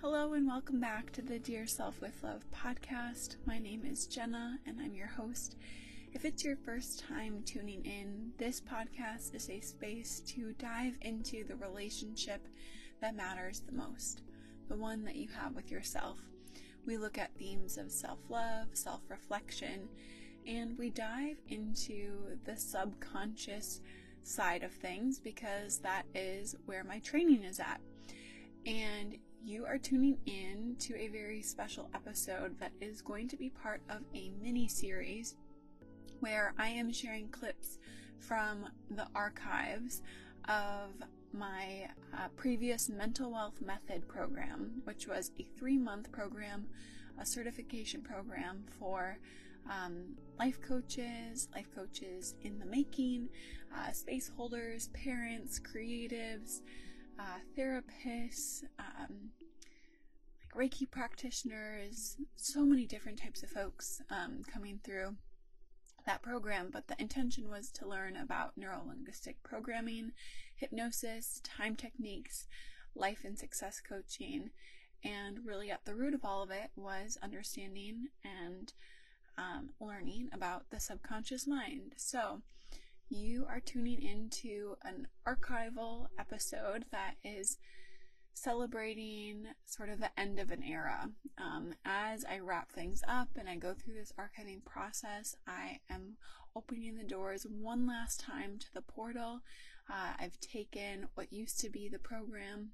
Hello, and welcome back to the Dear Self with Love podcast. My name is Jenna, and I'm your host. If it's your first time tuning in, this podcast is a space to dive into the relationship that matters the most, the one that you have with yourself. We look at themes of self love, self reflection, and we dive into the subconscious side of things because that is where my training is at. And you are tuning in to a very special episode that is going to be part of a mini series where I am sharing clips from the archives of my uh, previous mental wealth method program, which was a three month program, a certification program for um, life coaches, life coaches in the making, uh, space holders, parents, creatives, uh, therapists, um, like Reiki practitioners, so many different types of folks um, coming through that program. But the intention was to learn about neuro linguistic programming, hypnosis, time techniques, life and success coaching. And really, at the root of all of it was understanding and um, learning about the subconscious mind. So, you are tuning into an archival episode that is celebrating sort of the end of an era. Um, as I wrap things up and I go through this archiving process, I am opening the doors one last time to the portal. Uh, I've taken what used to be the program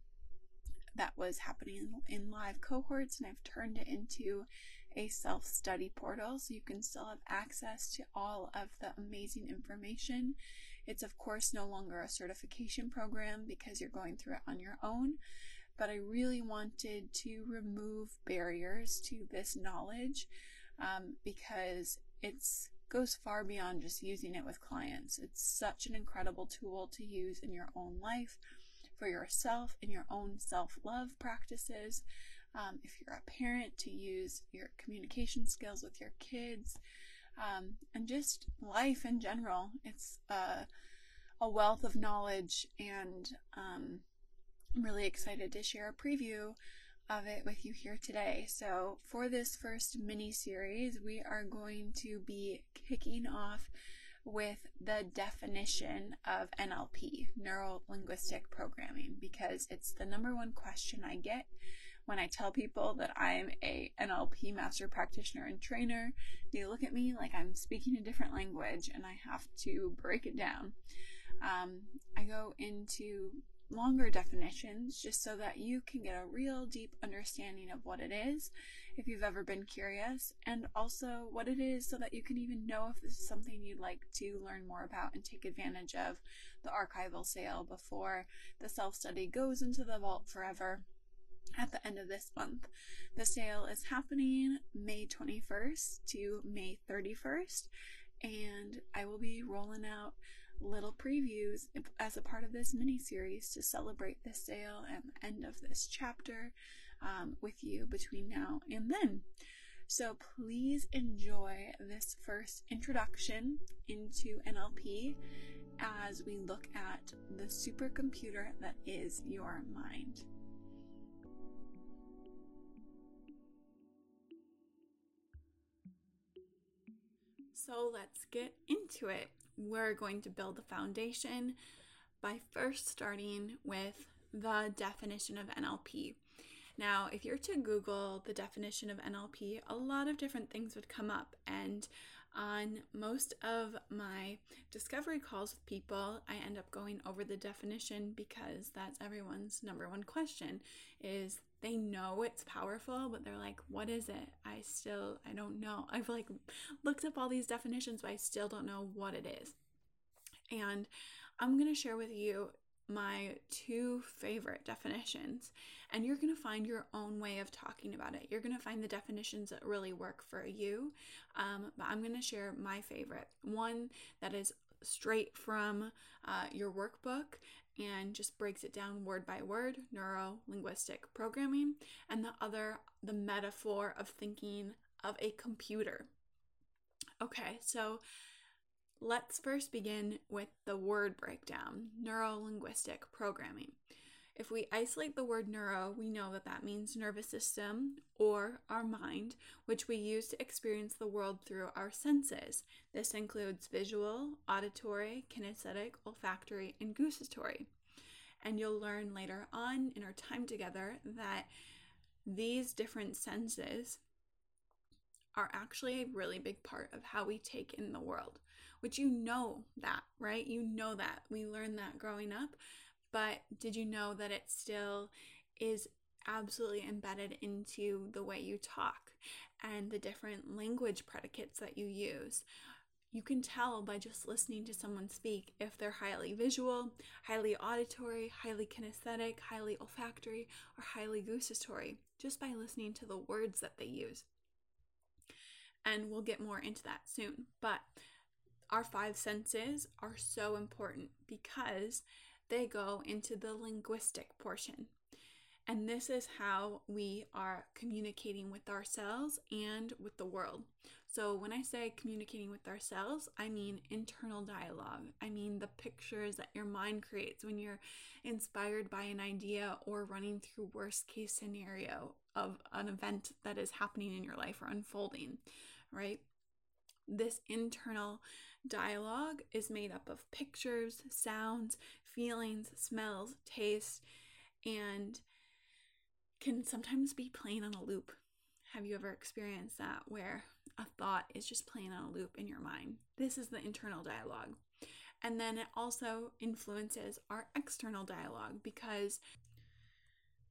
that was happening in live cohorts and I've turned it into a self study portal so you can still have access to all of the amazing information. It's, of course, no longer a certification program because you're going through it on your own, but I really wanted to remove barriers to this knowledge um, because it goes far beyond just using it with clients. It's such an incredible tool to use in your own life for yourself in your own self love practices. Um, if you're a parent, to use your communication skills with your kids, um, and just life in general. It's a, a wealth of knowledge, and um, I'm really excited to share a preview of it with you here today. So, for this first mini series, we are going to be kicking off with the definition of NLP, neuro linguistic programming, because it's the number one question I get when I tell people that I'm a NLP master practitioner and trainer. They look at me like I'm speaking a different language and I have to break it down. Um, I go into longer definitions just so that you can get a real deep understanding of what it is if you've ever been curious and also what it is so that you can even know if this is something you'd like to learn more about and take advantage of the archival sale before the self-study goes into the vault forever at the end of this month. The sale is happening May 21st to May 31st and I will be rolling out little previews as a part of this mini series to celebrate this sale and the end of this chapter um, with you between now and then. So please enjoy this first introduction into NLP as we look at the supercomputer that is your mind. So let's get into it we're going to build the foundation by first starting with the definition of NLP. Now, if you're to Google the definition of NLP, a lot of different things would come up. And on most of my discovery calls with people, I end up going over the definition because that's everyone's number one question is they know it's powerful, but they're like, what is it? I still, I don't know. I've like looked up all these definitions, but I still don't know what it is. And I'm going to share with you my two favorite definitions, and you're going to find your own way of talking about it. You're going to find the definitions that really work for you. Um, but I'm going to share my favorite one that is straight from uh, your workbook and just breaks it down word by word, neuro linguistic programming, and the other, the metaphor of thinking of a computer. Okay, so let's first begin with the word breakdown neuro linguistic programming. If we isolate the word neuro, we know that that means nervous system or our mind, which we use to experience the world through our senses. This includes visual, auditory, kinesthetic, olfactory, and gustatory. And you'll learn later on in our time together that these different senses are actually a really big part of how we take in the world, which you know that, right? You know that. We learned that growing up, but did you know that it still is absolutely embedded into the way you talk and the different language predicates that you use? You can tell by just listening to someone speak if they're highly visual, highly auditory, highly kinesthetic, highly olfactory, or highly gustatory, just by listening to the words that they use. And we'll get more into that soon. But our five senses are so important because they go into the linguistic portion. And this is how we are communicating with ourselves and with the world. So, when I say communicating with ourselves, I mean internal dialogue. I mean the pictures that your mind creates when you're inspired by an idea or running through worst case scenario of an event that is happening in your life or unfolding, right? This internal dialogue is made up of pictures, sounds, feelings, smells, taste, and can sometimes be playing on a loop. Have you ever experienced that where a thought is just playing on a loop in your mind? This is the internal dialogue. And then it also influences our external dialogue because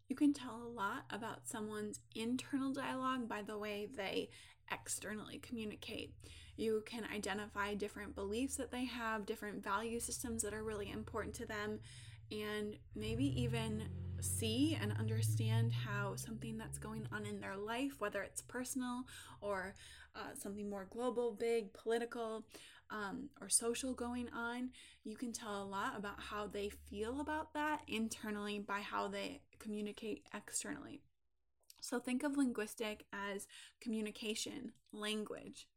you can tell a lot about someone's internal dialogue by the way they externally communicate. You can identify different beliefs that they have, different value systems that are really important to them, and maybe even see and understand how something that's going on in their life, whether it's personal or uh, something more global, big, political, um, or social going on, you can tell a lot about how they feel about that internally by how they communicate externally. So think of linguistic as communication, language.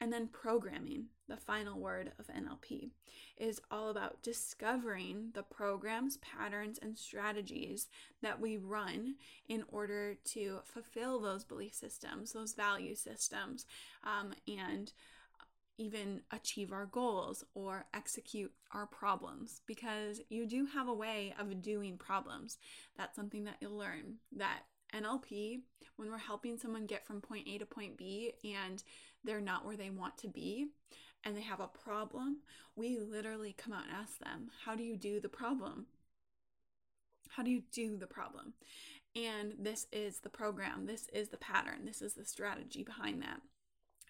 And then programming, the final word of NLP, is all about discovering the programs, patterns, and strategies that we run in order to fulfill those belief systems, those value systems, um, and even achieve our goals or execute our problems because you do have a way of doing problems. That's something that you'll learn that NLP, when we're helping someone get from point A to point B and they're not where they want to be and they have a problem, we literally come out and ask them, How do you do the problem? How do you do the problem? And this is the program, this is the pattern, this is the strategy behind that.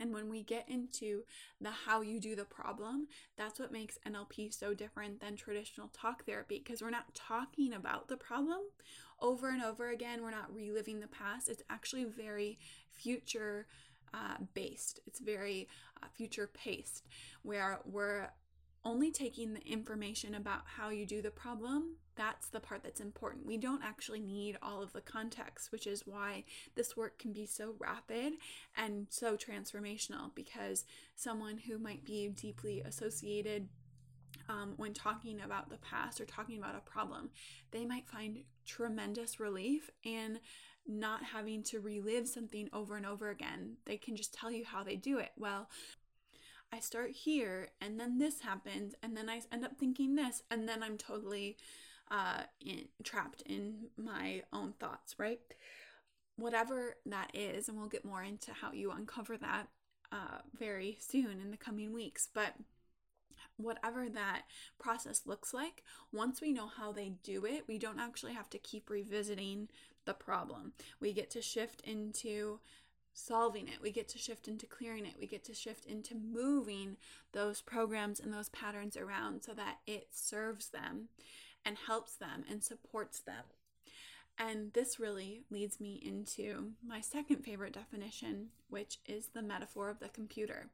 And when we get into the how you do the problem, that's what makes NLP so different than traditional talk therapy because we're not talking about the problem over and over again. We're not reliving the past. It's actually very future uh, based, it's very uh, future paced, where we're only taking the information about how you do the problem, that's the part that's important. We don't actually need all of the context, which is why this work can be so rapid and so transformational because someone who might be deeply associated um, when talking about the past or talking about a problem, they might find tremendous relief in not having to relive something over and over again. They can just tell you how they do it. Well, I start here and then this happens and then I end up thinking this and then I'm totally uh, in, trapped in my own thoughts, right? Whatever that is, and we'll get more into how you uncover that uh, very soon in the coming weeks, but whatever that process looks like, once we know how they do it, we don't actually have to keep revisiting the problem. We get to shift into solving it. We get to shift into clearing it. We get to shift into moving those programs and those patterns around so that it serves them and helps them and supports them. And this really leads me into my second favorite definition, which is the metaphor of the computer.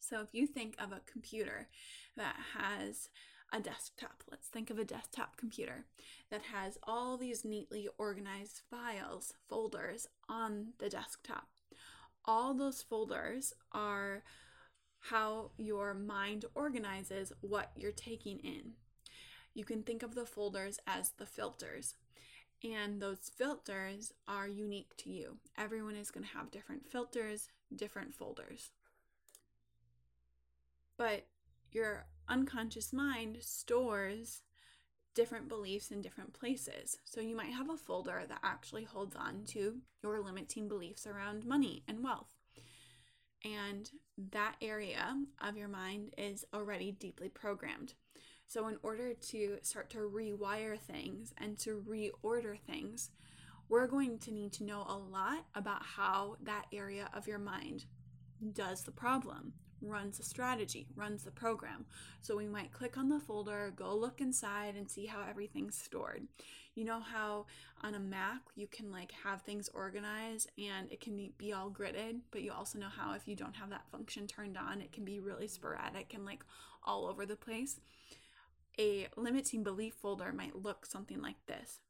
So if you think of a computer that has a desktop. Let's think of a desktop computer that has all these neatly organized files, folders on the desktop. All those folders are how your mind organizes what you're taking in. You can think of the folders as the filters. And those filters are unique to you. Everyone is going to have different filters, different folders. But your unconscious mind stores different beliefs in different places. So you might have a folder that actually holds on to your limiting beliefs around money and wealth. And that area of your mind is already deeply programmed. So, in order to start to rewire things and to reorder things, we're going to need to know a lot about how that area of your mind does the problem runs a strategy, runs the program. So we might click on the folder, go look inside and see how everything's stored. You know how on a Mac you can like have things organized and it can be all gridded, but you also know how if you don't have that function turned on, it can be really sporadic and like all over the place. A limiting belief folder might look something like this.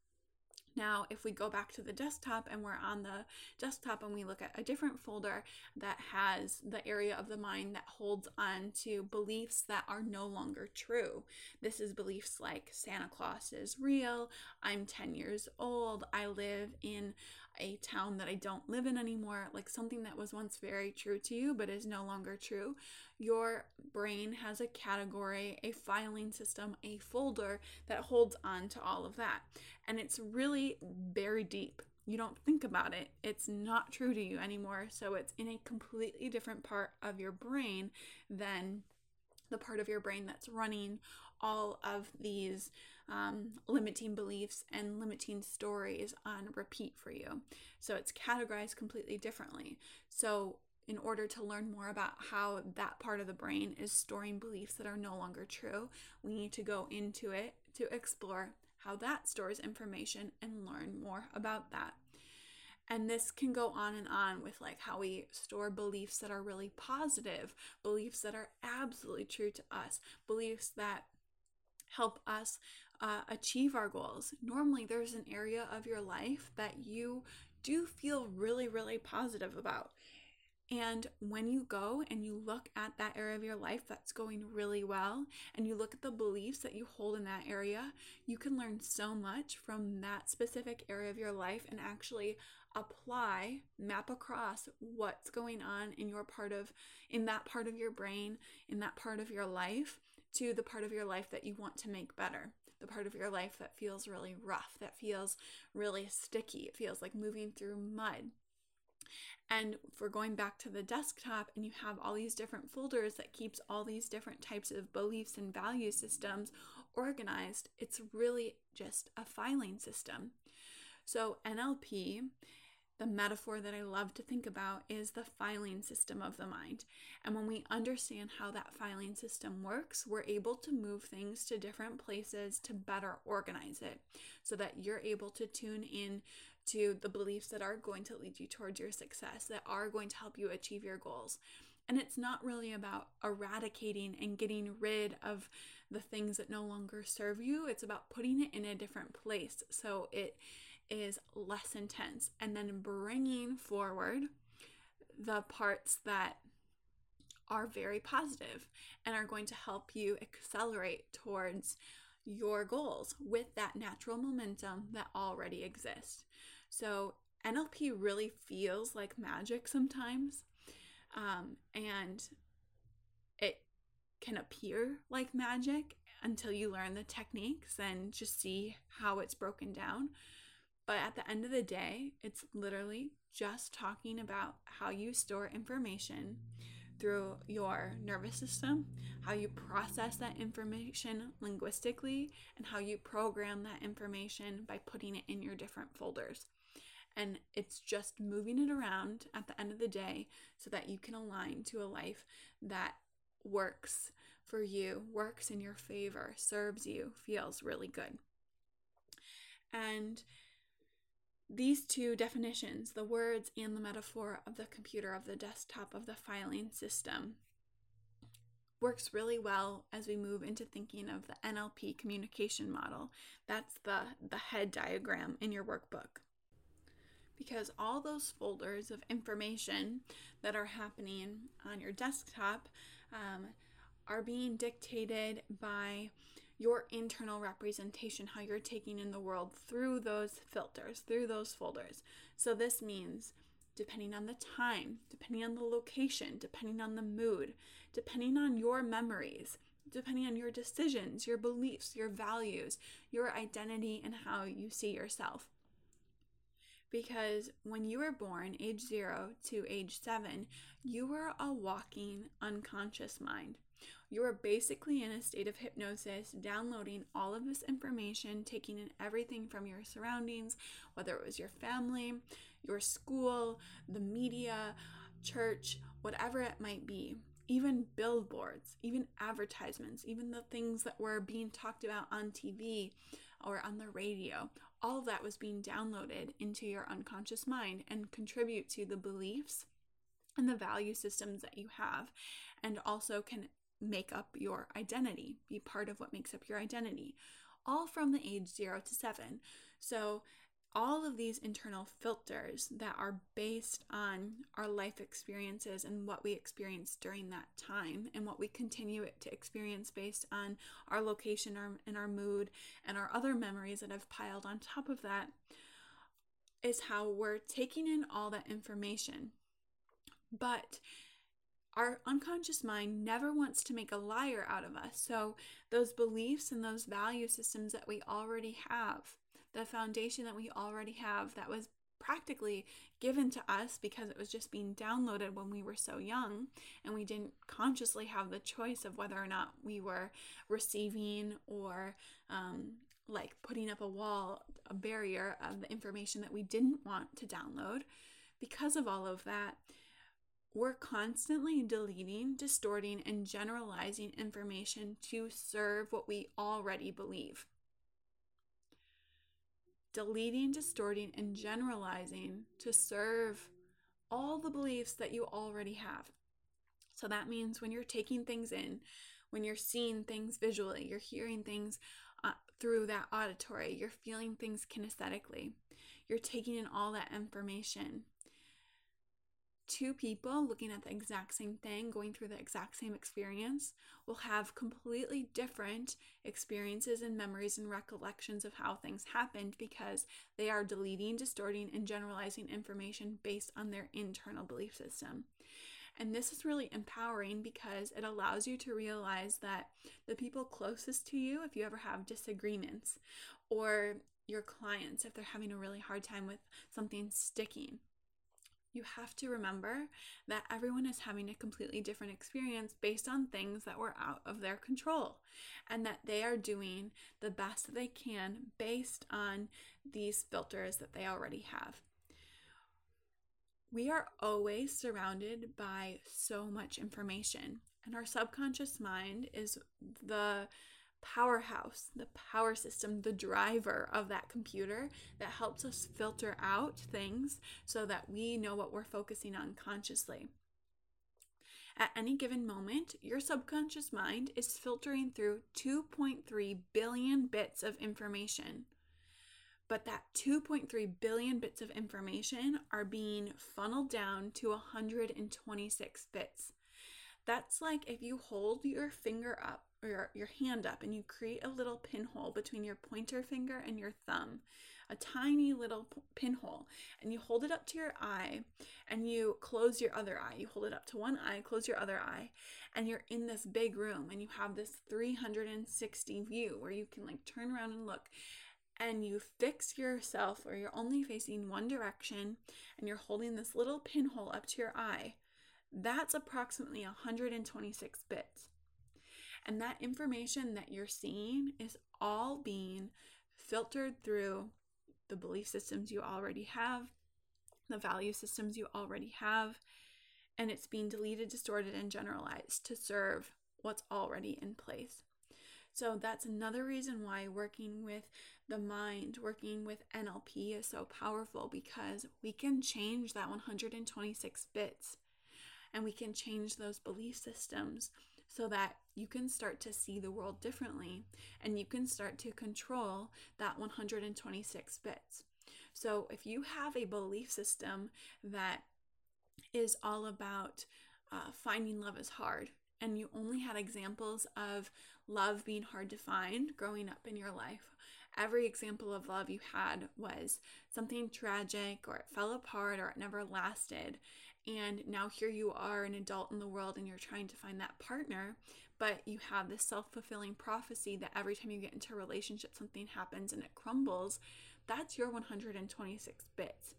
Now, if we go back to the desktop and we're on the desktop and we look at a different folder that has the area of the mind that holds on to beliefs that are no longer true. This is beliefs like Santa Claus is real, I'm 10 years old, I live in a town that I don't live in anymore, like something that was once very true to you but is no longer true, your brain has a category, a filing system, a folder that holds on to all of that. And it's really buried deep. You don't think about it, it's not true to you anymore. So it's in a completely different part of your brain than the part of your brain that's running all of these um, limiting beliefs and limiting stories on repeat for you. So it's categorized completely differently. So, in order to learn more about how that part of the brain is storing beliefs that are no longer true, we need to go into it to explore how that stores information and learn more about that. And this can go on and on with like how we store beliefs that are really positive, beliefs that are absolutely true to us, beliefs that help us uh, achieve our goals. Normally, there's an area of your life that you do feel really, really positive about. And when you go and you look at that area of your life that's going really well, and you look at the beliefs that you hold in that area, you can learn so much from that specific area of your life and actually apply, map across what's going on in your part of, in that part of your brain, in that part of your life to the part of your life that you want to make better the part of your life that feels really rough, that feels really sticky, it feels like moving through mud. And for going back to the desktop and you have all these different folders that keeps all these different types of beliefs and value systems organized, it's really just a filing system. So NLP the metaphor that I love to think about is the filing system of the mind. And when we understand how that filing system works, we're able to move things to different places to better organize it so that you're able to tune in to the beliefs that are going to lead you towards your success, that are going to help you achieve your goals. And it's not really about eradicating and getting rid of the things that no longer serve you. It's about putting it in a different place so it is less intense and then bringing forward the parts that are very positive and are going to help you accelerate towards your goals with that natural momentum that already exists. So, NLP really feels like magic sometimes, um, and it can appear like magic until you learn the techniques and just see how it's broken down. But at the end of the day, it's literally just talking about how you store information through your nervous system, how you process that information linguistically, and how you program that information by putting it in your different folders. And it's just moving it around at the end of the day so that you can align to a life that works for you, works in your favor, serves you, feels really good. And these two definitions, the words and the metaphor of the computer, of the desktop, of the filing system, works really well as we move into thinking of the NLP communication model. That's the, the head diagram in your workbook. Because all those folders of information that are happening on your desktop um, are being dictated by your internal representation, how you're taking in the world through those filters, through those folders. So this means depending on the time, depending on the location, depending on the mood, depending on your memories, depending on your decisions, your beliefs, your values, your identity, and how you see yourself. Because when you were born, age zero to age seven, you were a walking unconscious mind. You are basically in a state of hypnosis, downloading all of this information, taking in everything from your surroundings, whether it was your family, your school, the media, church, whatever it might be. Even billboards, even advertisements, even the things that were being talked about on TV or on the radio, all that was being downloaded into your unconscious mind and contribute to the beliefs and the value systems that you have, and also can make up your identity, be part of what makes up your identity, all from the age zero to seven. So, all of these internal filters that are based on our life experiences and what we experienced during that time and what we continue to experience based on our location and our mood and our other memories that have piled on top of that is how we're taking in all that information but our unconscious mind never wants to make a liar out of us. So, those beliefs and those value systems that we already have, the foundation that we already have that was practically given to us because it was just being downloaded when we were so young and we didn't consciously have the choice of whether or not we were receiving or um, like putting up a wall, a barrier of the information that we didn't want to download. Because of all of that, we're constantly deleting, distorting, and generalizing information to serve what we already believe. Deleting, distorting, and generalizing to serve all the beliefs that you already have. So that means when you're taking things in, when you're seeing things visually, you're hearing things uh, through that auditory, you're feeling things kinesthetically, you're taking in all that information two people looking at the exact same thing, going through the exact same experience, will have completely different experiences and memories and recollections of how things happened because they are deleting, distorting, and generalizing information based on their internal belief system. And this is really empowering because it allows you to realize that the people closest to you, if you ever have disagreements, or your clients, if they're having a really hard time with something sticking, you have to remember that everyone is having a completely different experience based on things that were out of their control and that they are doing the best that they can based on these filters that they already have. We are always surrounded by so much information, and our subconscious mind is the powerhouse, the power system, the driver of that computer that helps us filter out things so that we know what we're focusing on consciously. At any given moment, your subconscious mind is filtering through 2.3 billion bits of information. But that 2.3 billion bits of information are being funneled down to 126 bits. That's like if you hold your finger up or your, your hand up and you create a little pinhole between your pointer finger and your thumb, a tiny little p- pinhole, and you hold it up to your eye and you close your other eye. You hold it up to one eye, close your other eye, and you're in this big room and you have this 360 view where you can like turn around and look and you fix yourself or you're only facing one direction and you're holding this little pinhole up to your eye. That's approximately 126 bits. And that information that you're seeing is all being filtered through the belief systems you already have, the value systems you already have, and it's being deleted, distorted, and generalized to serve what's already in place. So that's another reason why working with the mind, working with NLP is so powerful because we can change that 126 bits and we can change those belief systems so that you can start to see the world differently and you can start to control that 126 bits. So, if you have a belief system that is all about uh, finding love is hard, and you only had examples of love being hard to find growing up in your life. Every example of love you had was something tragic or it fell apart or it never lasted. And now here you are, an adult in the world, and you're trying to find that partner, but you have this self fulfilling prophecy that every time you get into a relationship, something happens and it crumbles. That's your 126 bits.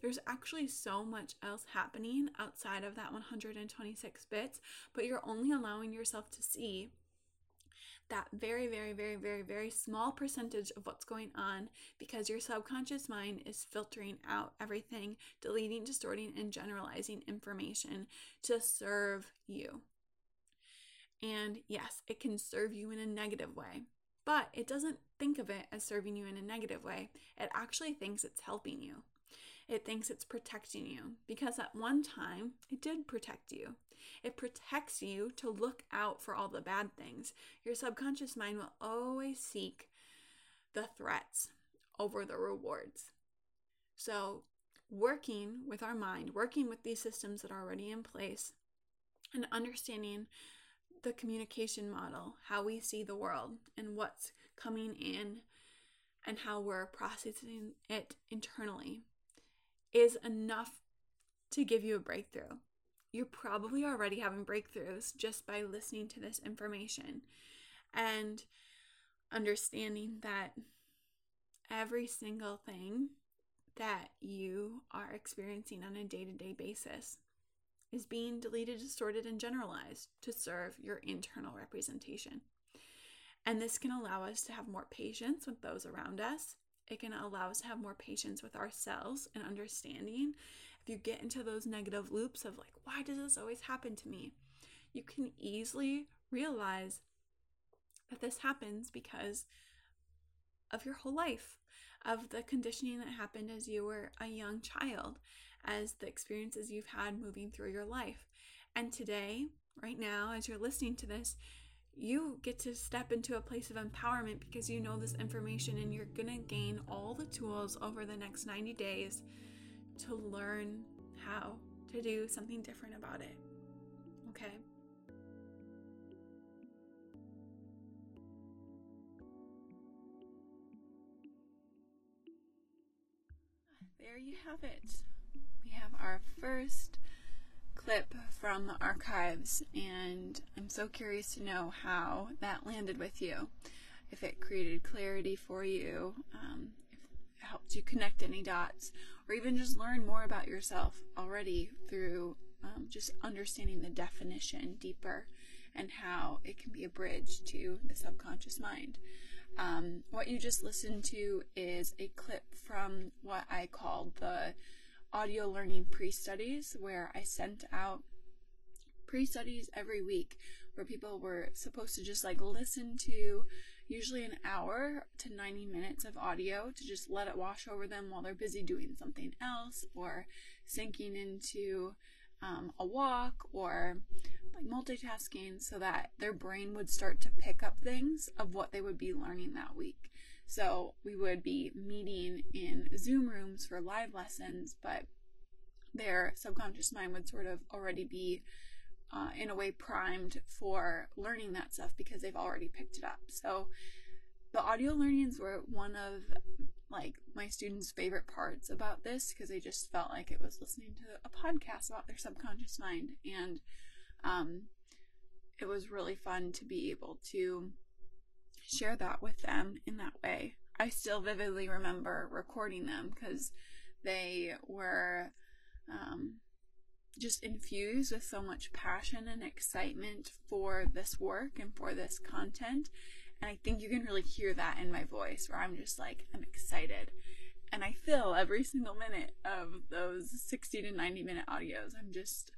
There's actually so much else happening outside of that 126 bits, but you're only allowing yourself to see that very, very, very, very, very small percentage of what's going on because your subconscious mind is filtering out everything, deleting, distorting, and generalizing information to serve you. And yes, it can serve you in a negative way, but it doesn't think of it as serving you in a negative way. It actually thinks it's helping you. It thinks it's protecting you because at one time it did protect you. It protects you to look out for all the bad things. Your subconscious mind will always seek the threats over the rewards. So, working with our mind, working with these systems that are already in place, and understanding the communication model, how we see the world, and what's coming in, and how we're processing it internally is enough to give you a breakthrough you're probably already having breakthroughs just by listening to this information and understanding that every single thing that you are experiencing on a day to day basis is being deleted, distorted, and generalized to serve your internal representation. And this can allow us to have more patience with those around us. It can allow us to have more patience with ourselves and understanding if you get into those negative loops of like, why does this always happen to me? You can easily realize that this happens because of your whole life, of the conditioning that happened as you were a young child, as the experiences you've had moving through your life. And today, right now, as you're listening to this, you get to step into a place of empowerment because you know this information and you're going to gain all the tools over the next 90 days to learn how to do something different about it. Okay? There you have it. We have our first clip from the archives, and I'm so curious to know how that landed with you. If it created clarity for you, um, if it helped you connect any dots, or even just learn more about yourself already through um, just understanding the definition deeper and how it can be a bridge to the subconscious mind. Um, what you just listened to is a clip from what I call the audio learning pre studies, where I sent out pre studies every week where people were supposed to just like listen to usually an hour to 90 minutes of audio to just let it wash over them while they're busy doing something else or sinking into um, a walk or like multitasking so that their brain would start to pick up things of what they would be learning that week. So we would be meeting in Zoom rooms for live lessons, but their subconscious mind would sort of already be uh, in a way primed for learning that stuff because they've already picked it up. So the audio learnings were one of like my students' favorite parts about this because they just felt like it was listening to a podcast about their subconscious mind and um, it was really fun to be able to share that with them in that way. I still vividly remember recording them because they were um, just infused with so much passion and excitement for this work and for this content. And I think you can really hear that in my voice where I'm just like, I'm excited. And I fill every single minute of those 60 to 90 minute audios. I'm just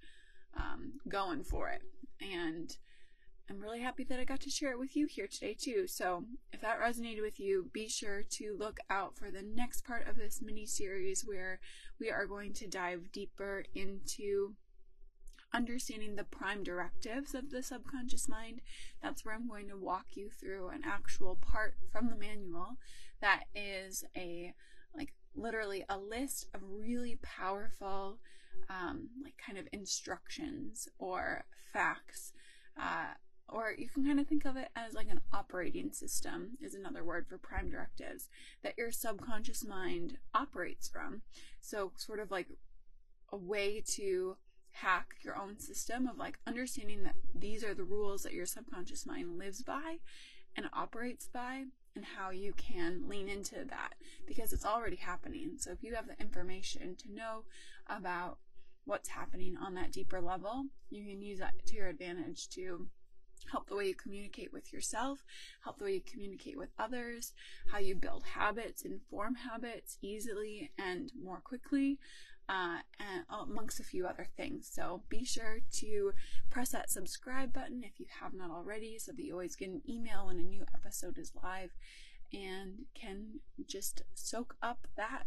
um, going for it. And I'm really happy that I got to share it with you here today, too. So, if that resonated with you, be sure to look out for the next part of this mini series where we are going to dive deeper into understanding the prime directives of the subconscious mind. That's where I'm going to walk you through an actual part from the manual that is a like literally a list of really powerful um, like kind of instructions or facts uh, or you can kind of think of it as like an operating system, is another word for prime directives that your subconscious mind operates from. So, sort of like a way to hack your own system of like understanding that these are the rules that your subconscious mind lives by and operates by and how you can lean into that because it's already happening. So if you have the information to know about what's happening on that deeper level, you can use that to your advantage to help the way you communicate with yourself, help the way you communicate with others, how you build habits and form habits easily and more quickly, uh, and amongst a few other things. So be sure to press that subscribe button if you have not already so that you always get an email when a new episode is live and can just soak up that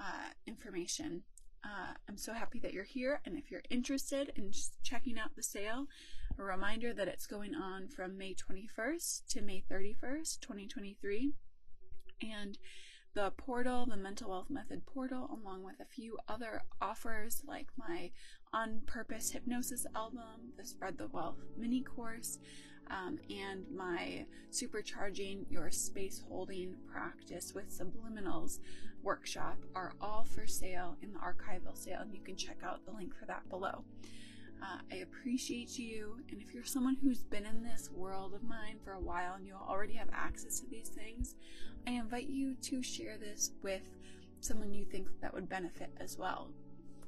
uh, information. Uh, I'm so happy that you're here, and if you're interested in checking out the sale, a reminder that it's going on from May 21st to May 31st, 2023. And the portal, the Mental Wealth Method portal, along with a few other offers like my On Purpose Hypnosis album, the Spread the Wealth mini course, um, and my Supercharging Your Space Holding Practice with Subliminals workshop are all for sale in the archival sale, and you can check out the link for that below. Uh, I appreciate you, and if you're someone who's been in this world of mine for a while and you already have access to these things, I invite you to share this with someone you think that would benefit as well.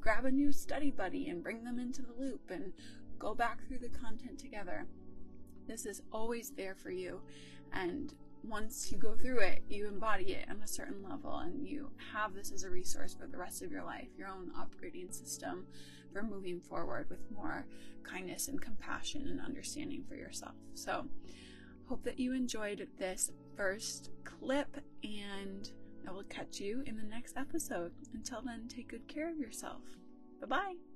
Grab a new study buddy and bring them into the loop and go back through the content together. This is always there for you, and once you go through it, you embody it on a certain level and you have this as a resource for the rest of your life, your own upgrading system for moving forward with more kindness and compassion and understanding for yourself. So, hope that you enjoyed this first clip, and I will catch you in the next episode. Until then, take good care of yourself. Bye bye.